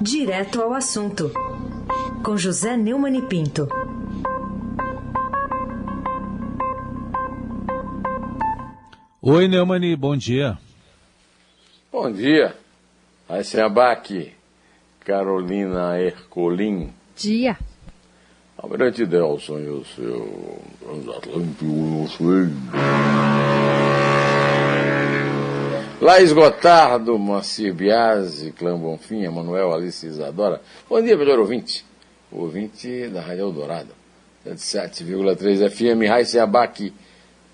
Direto ao assunto, com José Neumann e Pinto. Oi, Neumani, bom dia. Bom dia. Aí Abac, Carolina Ercolim. Dia. Almirante Delson e o seu transatlântico, eu sei. Laís Gotardo, Moacir Biasi, Clã Bonfim, Emanuel Alice Isadora. Bom dia, melhor ouvinte. Ouvinte da Rádio Eldorado. 77,3 FM, Raíssa Abac,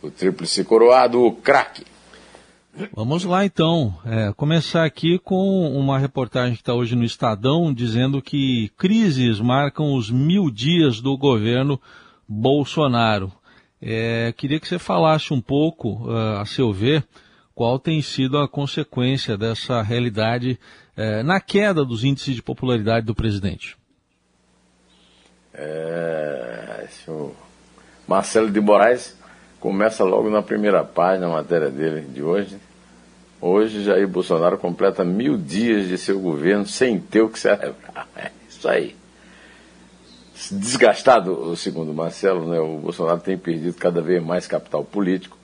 o tríplice coroado, o craque. Vamos lá então. É, começar aqui com uma reportagem que está hoje no Estadão dizendo que crises marcam os mil dias do governo Bolsonaro. É, queria que você falasse um pouco, uh, a seu ver, qual tem sido a consequência dessa realidade uh, na queda dos índices de popularidade do presidente. É, o Marcelo de Moraes começa logo na primeira página, a matéria dele de hoje. Hoje, Jair Bolsonaro completa mil dias de seu governo sem ter o que celebrar. É isso aí. Desgastado, segundo Marcelo, né, o Bolsonaro tem perdido cada vez mais capital político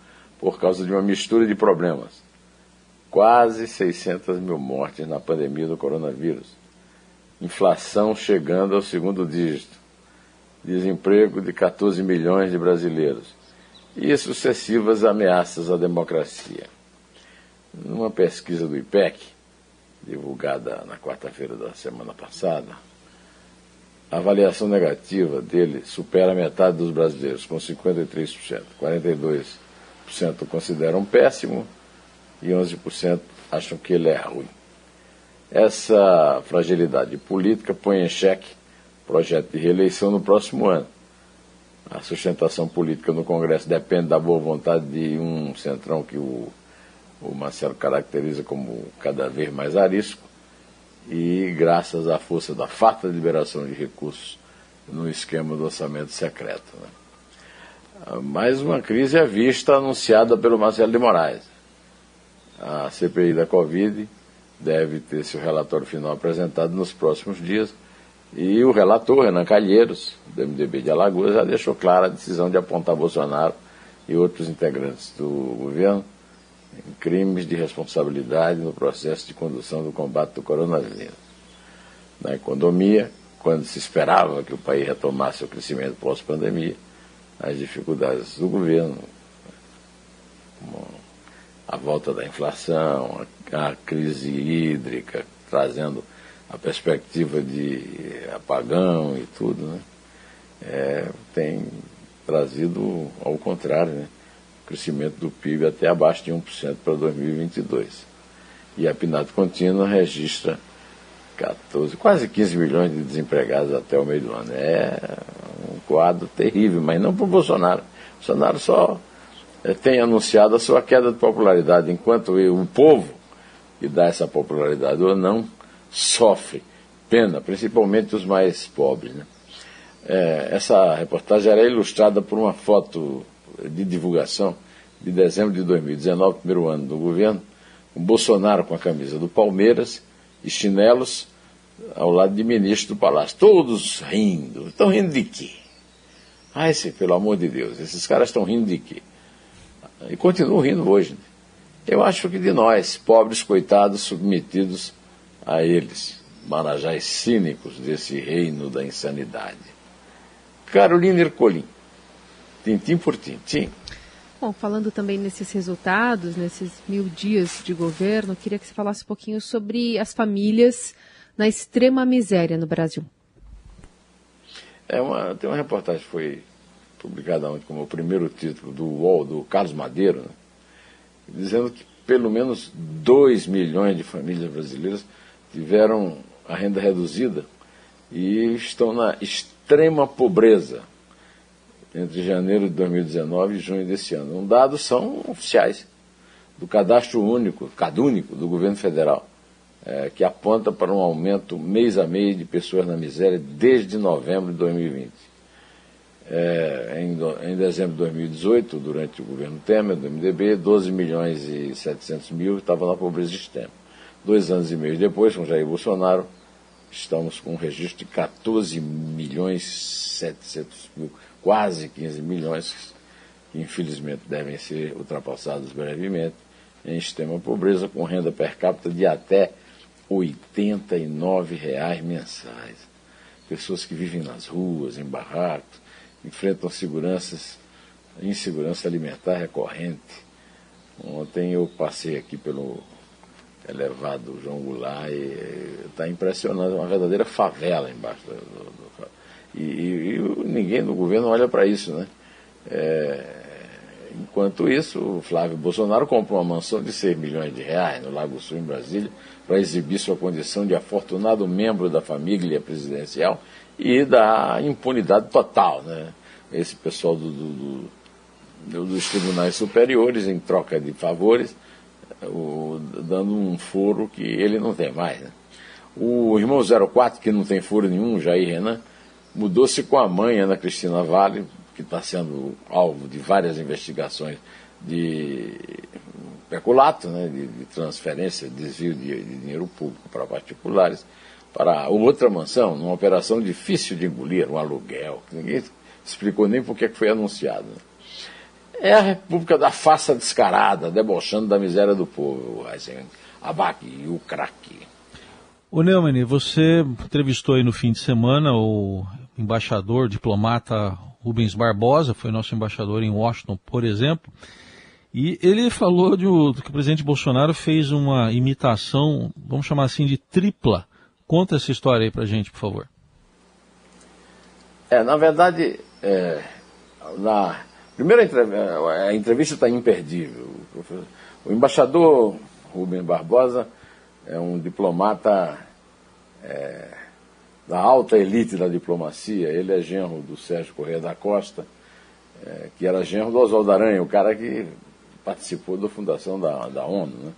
por causa de uma mistura de problemas. Quase 600 mil mortes na pandemia do coronavírus. Inflação chegando ao segundo dígito. Desemprego de 14 milhões de brasileiros. E sucessivas ameaças à democracia. Numa pesquisa do IPEC, divulgada na quarta-feira da semana passada, a avaliação negativa dele supera a metade dos brasileiros, com 53%. 42% consideram péssimo e 11% acham que ele é ruim. Essa fragilidade política põe em xeque o projeto de reeleição no próximo ano. A sustentação política no Congresso depende da boa vontade de um centrão que o, o Marcelo caracteriza como cada vez mais arisco, e graças à força da farta liberação de recursos no esquema do orçamento secreto. Né? Mais uma crise à vista anunciada pelo Marcelo de Moraes. A CPI da Covid deve ter seu relatório final apresentado nos próximos dias e o relator, Renan Calheiros, do MDB de Alagoas, já deixou clara a decisão de apontar Bolsonaro e outros integrantes do governo em crimes de responsabilidade no processo de condução do combate do coronavírus. Na economia, quando se esperava que o país retomasse o crescimento pós-pandemia, as dificuldades do governo, como a volta da inflação, a, crise hídrica, trazendo a perspectiva de apagão e tudo, né? É, tem trazido ao contrário, né? crescimento do PIB até abaixo de 1% para 2022. E a PNAD contínua registra 14, quase 15 milhões de desempregados até o meio do ano. É um quadro terrível, mas não para o Bolsonaro. O Bolsonaro só é, tem anunciado a sua queda de popularidade, enquanto o povo que dá essa popularidade ou não sofre pena, principalmente os mais pobres. Né? É, essa reportagem era ilustrada por uma foto de divulgação de dezembro de 2019, primeiro ano do governo, o Bolsonaro com a camisa do Palmeiras e chinelos ao lado de ministro do Palácio. Todos rindo. Estão rindo de quê? Ai, sim, pelo amor de Deus, esses caras estão rindo de quê? E continuam rindo hoje. Né? Eu acho que de nós, pobres coitados submetidos a eles, marajás cínicos desse reino da insanidade. Carolina Ercolim. Tintim por tintim. Bom, falando também nesses resultados, nesses mil dias de governo, queria que você falasse um pouquinho sobre as famílias na extrema miséria no Brasil. É uma, tem uma reportagem que foi publicada ontem como o primeiro título do UOL, do Carlos Madeiro, né, dizendo que pelo menos 2 milhões de famílias brasileiras tiveram a renda reduzida e estão na extrema pobreza entre janeiro de 2019 e junho desse ano. Um dados são oficiais do cadastro único, cadúnico do governo federal, é, que aponta para um aumento mês a mês de pessoas na miséria desde novembro de 2020. É, em, em, dezembro de 2018, durante o governo Temer, do MDB, 12 milhões e 700 mil estavam na pobreza extrema. Dois anos e meio depois, com Jair Bolsonaro, estamos com um registro de 14 milhões 700 mil, quase 15 milhões, que infelizmente devem ser ultrapassados brevemente, em extrema pobreza, com renda per capita de até 89 reais mensais. Pessoas que vivem nas ruas, em barracos, enfrentam seguranças, insegurança alimentar recorrente. Ontem eu passei aqui pelo elevado João Goulart e está impressionante, uma verdadeira favela embaixo do, do, do e, e, e, ninguém no governo olha para isso, né? É, enquanto isso, o Flávio Bolsonaro comprou uma mansão de 6 milhões de reais no Lago Sul, em Brasília, para exibir sua condição de afortunado membro da família presidencial e da impunidade total, né? Esse pessoal do, do, do, dos tribunais superiores, em troca de favores, o, dando um foro que ele não tem mais. Né? O irmão 04, que não tem foro nenhum, Jair Renan, mudou-se com a mãe, Ana Cristina Vale, que está sendo alvo de várias investigações de peculato, né, de, de transferência, desvio de, de dinheiro público para particulares, para outra mansão, numa operação difícil de engolir, um aluguel, que ninguém explicou nem por que foi anunciado. Né? É a república da faça descarada, debochando da miséria do povo, Heisenberg, abaque e o craque. O Neumann, você entrevistou aí no fim de semana o embaixador, diplomata Rubens Barbosa, foi nosso embaixador em Washington, por exemplo, e ele falou de, que o presidente Bolsonaro fez uma imitação, vamos chamar assim, de tripla. Conta essa história aí pra gente, por favor. É, na verdade, é, na primeira entrevista, a entrevista está imperdível. O embaixador Rubens Barbosa é um diplomata é, da alta elite da diplomacia. Ele é genro do Sérgio Correia da Costa, é, que era genro do Oswaldo Aranha, o cara que participou da fundação da, da ONU. Né?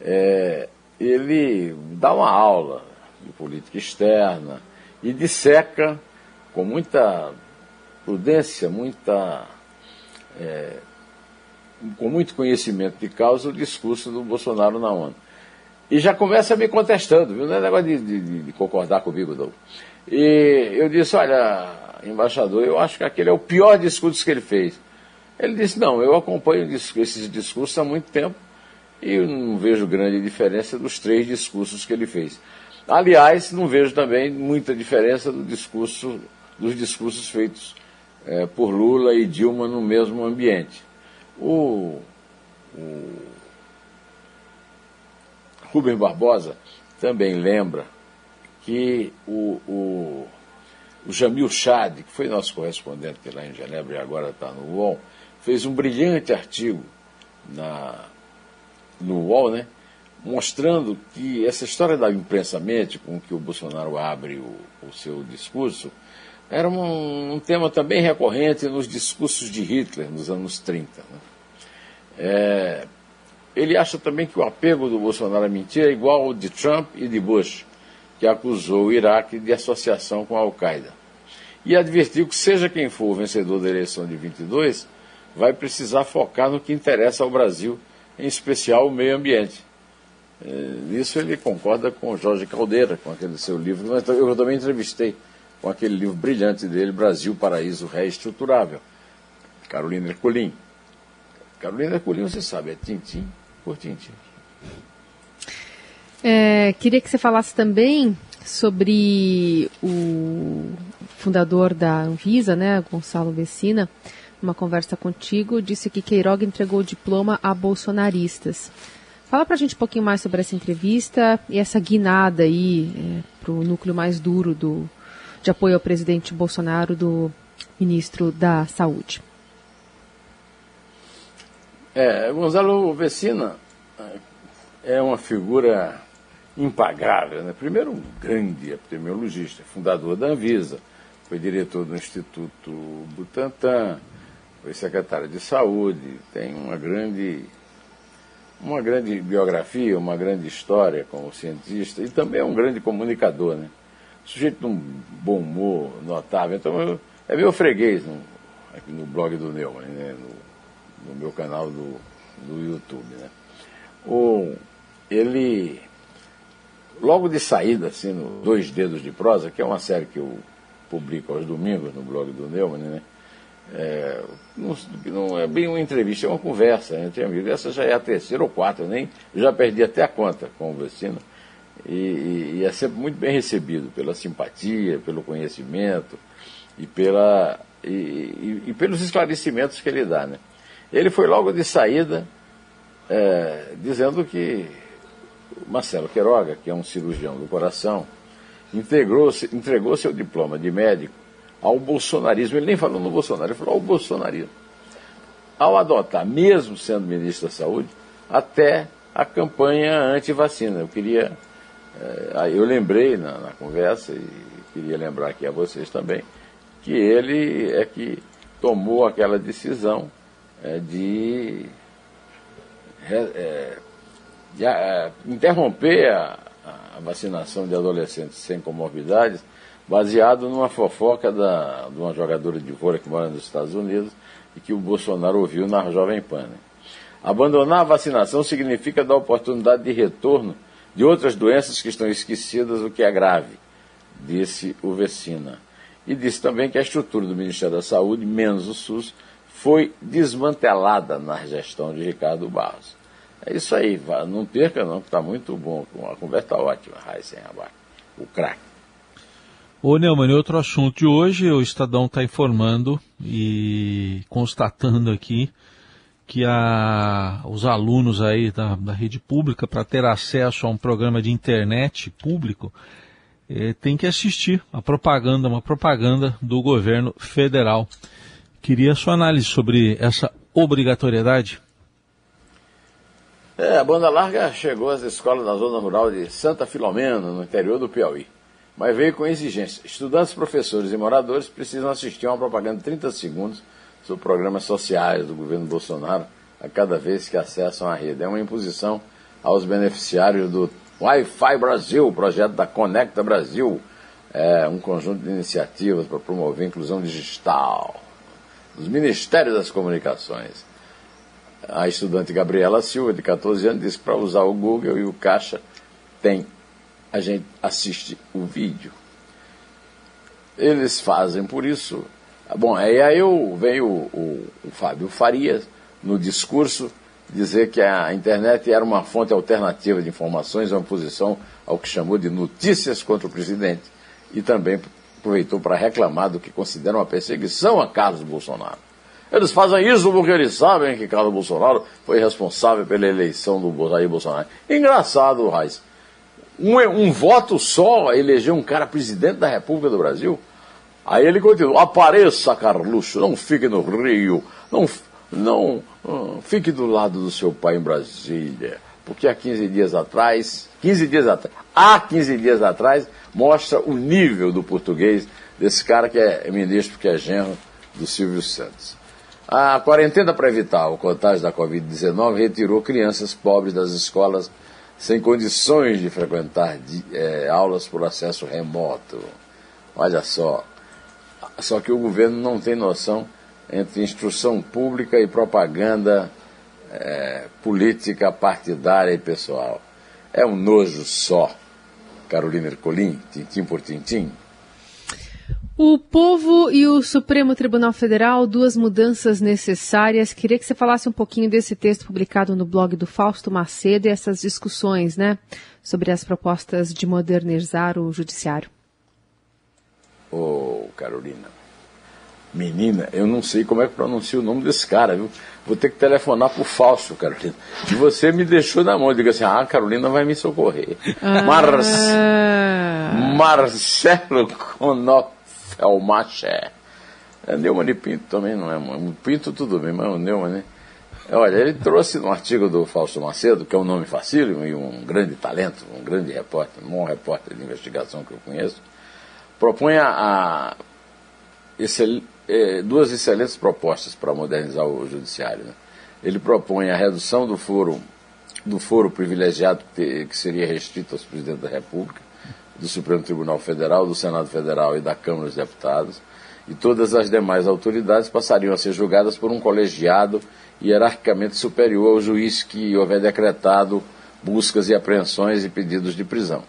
É, ele dá uma aula de política externa e disseca com muita prudência, muita, é, com muito conhecimento de causa o discurso do Bolsonaro na ONU. E já começa me contestando, viu? Não é negócio de, de, de concordar comigo, não. E eu disse, olha, embaixador, eu acho que aquele é o pior discurso que ele fez. Ele disse, não, eu acompanho esses discursos há muito tempo e não vejo grande diferença dos três discursos que ele fez. Aliás, não vejo também muita diferença do discurso, dos discursos feitos é, por Lula e Dilma no mesmo ambiente. O, o Rubem Barbosa também lembra que o, o, o Jamil Chad, que foi nosso correspondente lá em Genebra e agora está no UOL, fez um brilhante artigo na, no UOL, né, mostrando que essa história da imprensa mente com que o Bolsonaro abre o, o seu discurso era um, um, tema também recorrente nos discursos de Hitler nos anos 30. Né? É, ele acha também que o apego do Bolsonaro à mentira é igual ao de Trump e de Bush, que acusou o Iraque de associação com a Al-Qaeda. E advertiu que, seja quem for o vencedor da eleição de 22, vai precisar focar no que interessa ao Brasil, em especial o meio ambiente. Nisso é, ele concorda com Jorge Caldeira, com aquele seu livro. Eu também entrevistei com aquele livro brilhante dele, Brasil, Paraíso Reestruturável, Carolina Ercolim. Carolina Ercolim, você sabe, é Tintim É, queria que você falasse também sobre o fundador da Anvisa, né, Gonçalo Vecina, numa conversa contigo, disse que Queiroga entregou o diploma a bolsonaristas. Fala pra gente um pouquinho mais sobre essa entrevista e essa guinada aí é, para o núcleo mais duro do, de apoio ao presidente Bolsonaro do ministro da Saúde. É, Gonzalo Vecina é uma figura impagável. Né? Primeiro, um grande epidemiologista, fundador da Anvisa, foi diretor do Instituto Butantan, foi secretário de Saúde, tem uma grande, uma grande biografia, uma grande história como cientista e também é um grande comunicador. Né? Sujeito de um bom humor notável. Então, é meu freguês no, aqui no blog do Neumann, né? no, no meu canal do, do YouTube. Né? O, ele, logo de saída, assim, no Dois Dedos de Prosa, que é uma série que eu publico aos domingos no blog do Neumann, né? É, não, não, é bem uma entrevista, é uma conversa entre amigos. Essa já é a terceira ou quarta, eu nem já perdi até a conta com o Vecino. E, e, e, é sempre muito bem recebido pela simpatia, pelo conhecimento e, pela, e, e pelos esclarecimentos que ele dá. Né? Ele foi logo de saída é, dizendo que Marcelo Queiroga, que é um cirurgião do coração, integrou, entregou seu diploma de médico ao bolsonarismo. Ele nem falou no Bolsonaro, ele falou ao bolsonarismo. Ao adotar, mesmo sendo ministro da Saúde, até a campanha anti-vacina. Eu queria. É, eu lembrei na, na, conversa, e queria lembrar aqui a vocês também, que ele é que tomou aquela decisão de, é, de interromper a, a vacinação de adolescentes sem comorbidades baseado numa fofoca da, de uma jogadora de vôlei que mora nos Estados Unidos e que o Bolsonaro ouviu na Jovem Pan. Né? Abandonar a vacinação significa dar oportunidade de retorno de outras doenças que estão esquecidas, o que é grave, disse o Vecina. E disse também que a estrutura do Ministério da Saúde, menos o SUS, foi desmantelada na gestão de Ricardo Barros. É isso aí, não perca não, que está muito bom, a conversa está ótima, Raíssen Abac, o craque. Ô Neumann, outro assunto de hoje, o Estadão está informando e constatando aqui que a, os alunos aí da, da rede pública, para ter acesso a um programa de internet público, eh, tem que assistir a propaganda, uma propaganda do governo federal. Queria sua análise sobre essa obrigatoriedade. É, a banda larga chegou às escolas na zona rural de Santa Filomena, no interior do Piauí mas veio com exigência. Estudantes, professores e moradores precisam assistir a uma propaganda de 30 segundos sobre programas sociais do governo Bolsonaro a cada vez que acessam a rede. É uma imposição aos beneficiários do Wi-Fi Brasil, projeto da Conecta Brasil, é um conjunto de iniciativas para promover a inclusão digital dos Ministérios das Comunicações. A estudante Gabriela Silva, de 14 anos, disse que para usar o Google e o Caixa tem a gente assiste o vídeo. Eles fazem por isso. Bom, aí, aí eu, veio o, o, o Fábio Farias no discurso dizer que a internet era uma fonte alternativa de informações, uma posição ao que chamou de notícias contra o presidente, e também aproveitou para reclamar do que considera uma perseguição a Carlos Bolsonaro. Eles fazem isso porque eles sabem que Carlos Bolsonaro foi responsável pela eleição do Jair Bolsonaro. Engraçado, Raiz um, um voto só eleger um cara presidente da República do Brasil. Aí ele continua, apareça, Carluxo, não fique no Rio, não, não uh, fique do lado do seu pai em Brasília. Porque há 15 dias atrás, 15 dias atrás, há 15 dias atrás, mostra o nível do português desse cara que é ministro, que é genro do Silvio Santos. A quarentena para evitar o contágio da Covid-19 retirou crianças pobres das escolas sem condições de frequentar de, é, aulas por acesso remoto. Olha só. Só que o governo não tem noção entre instrução pública e propaganda é, política partidária e pessoal. É um nojo só. Carolina Ercolim, tintim por tintim. O povo e o Supremo Tribunal Federal, duas mudanças necessárias. Queria que você falasse um pouquinho desse texto publicado no blog do Fausto Macedo e essas discussões, né, sobre as propostas de modernizar o judiciário. Ô, oh, Carolina, menina, eu não sei como é que pronuncia o nome desse cara, viu? Vou ter que telefonar pro Fausto, Carolina. E você me deixou na mão. Diga assim, ah, Carolina vai me socorrer. Ah. Marcelo Conop é Neumann e Pinto também não é, O Pinto tudo bem, mas o Neumann, né? Olha, ele trouxe no artigo do Fausto Macedo, que é um nome facílimo e um grande talento, um grande repórter, um bom repórter de investigação que eu conheço, propõe a, a excel, é, duas excelentes propostas para modernizar o judiciário. Né? Ele propõe a redução do foro, do foro privilegiado que, que seria restrito aos presidentes da República, do Supremo Tribunal Federal, do Senado Federal e da Câmara dos Deputados, e todas as demais autoridades passariam a ser julgadas por um colegiado hierarquicamente superior ao juiz que houver decretado buscas e apreensões e pedidos de prisão.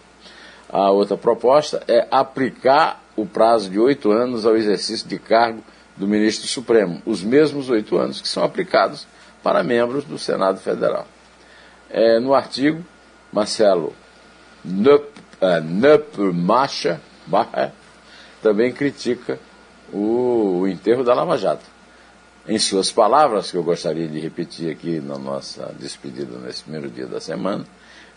A outra proposta é aplicar o prazo de oito anos ao exercício de cargo do ministro Supremo, os mesmos oito anos que são aplicados para membros do Senado Federal. É, no artigo, Marcelo Nupmacha uh, também critica o, o enterro da Lava Jato. Em suas palavras, que eu gostaria de repetir aqui na nossa despedida nesse primeiro dia da semana,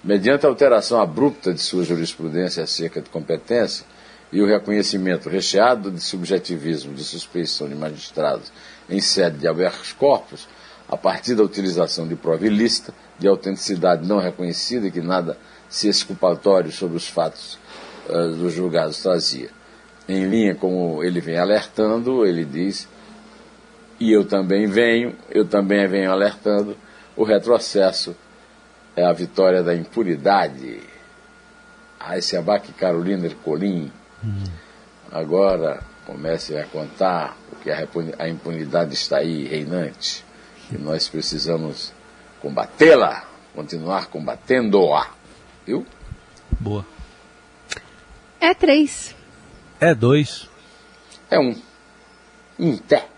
mediante alteração abrupta de sua jurisprudência acerca de competência, e o reconhecimento recheado de subjetivismo de suspeição de magistrados em sede de habeas corpus, a partir da utilização de prova ilícita, de autenticidade não reconhecida e que nada se exculpatório sobre os fatos uh, dos julgados trazia. Em linha com ele vem alertando, ele diz, e eu também venho, eu também venho alertando, o retrocesso é a vitória da impunidade. Ah, esse abaque Carolina Ercolim, Agora comecem a contar, porque a impunidade está aí reinante e nós precisamos combatê-la, continuar combatendo-a. Viu? Boa. É três. É dois. É um. Em pé.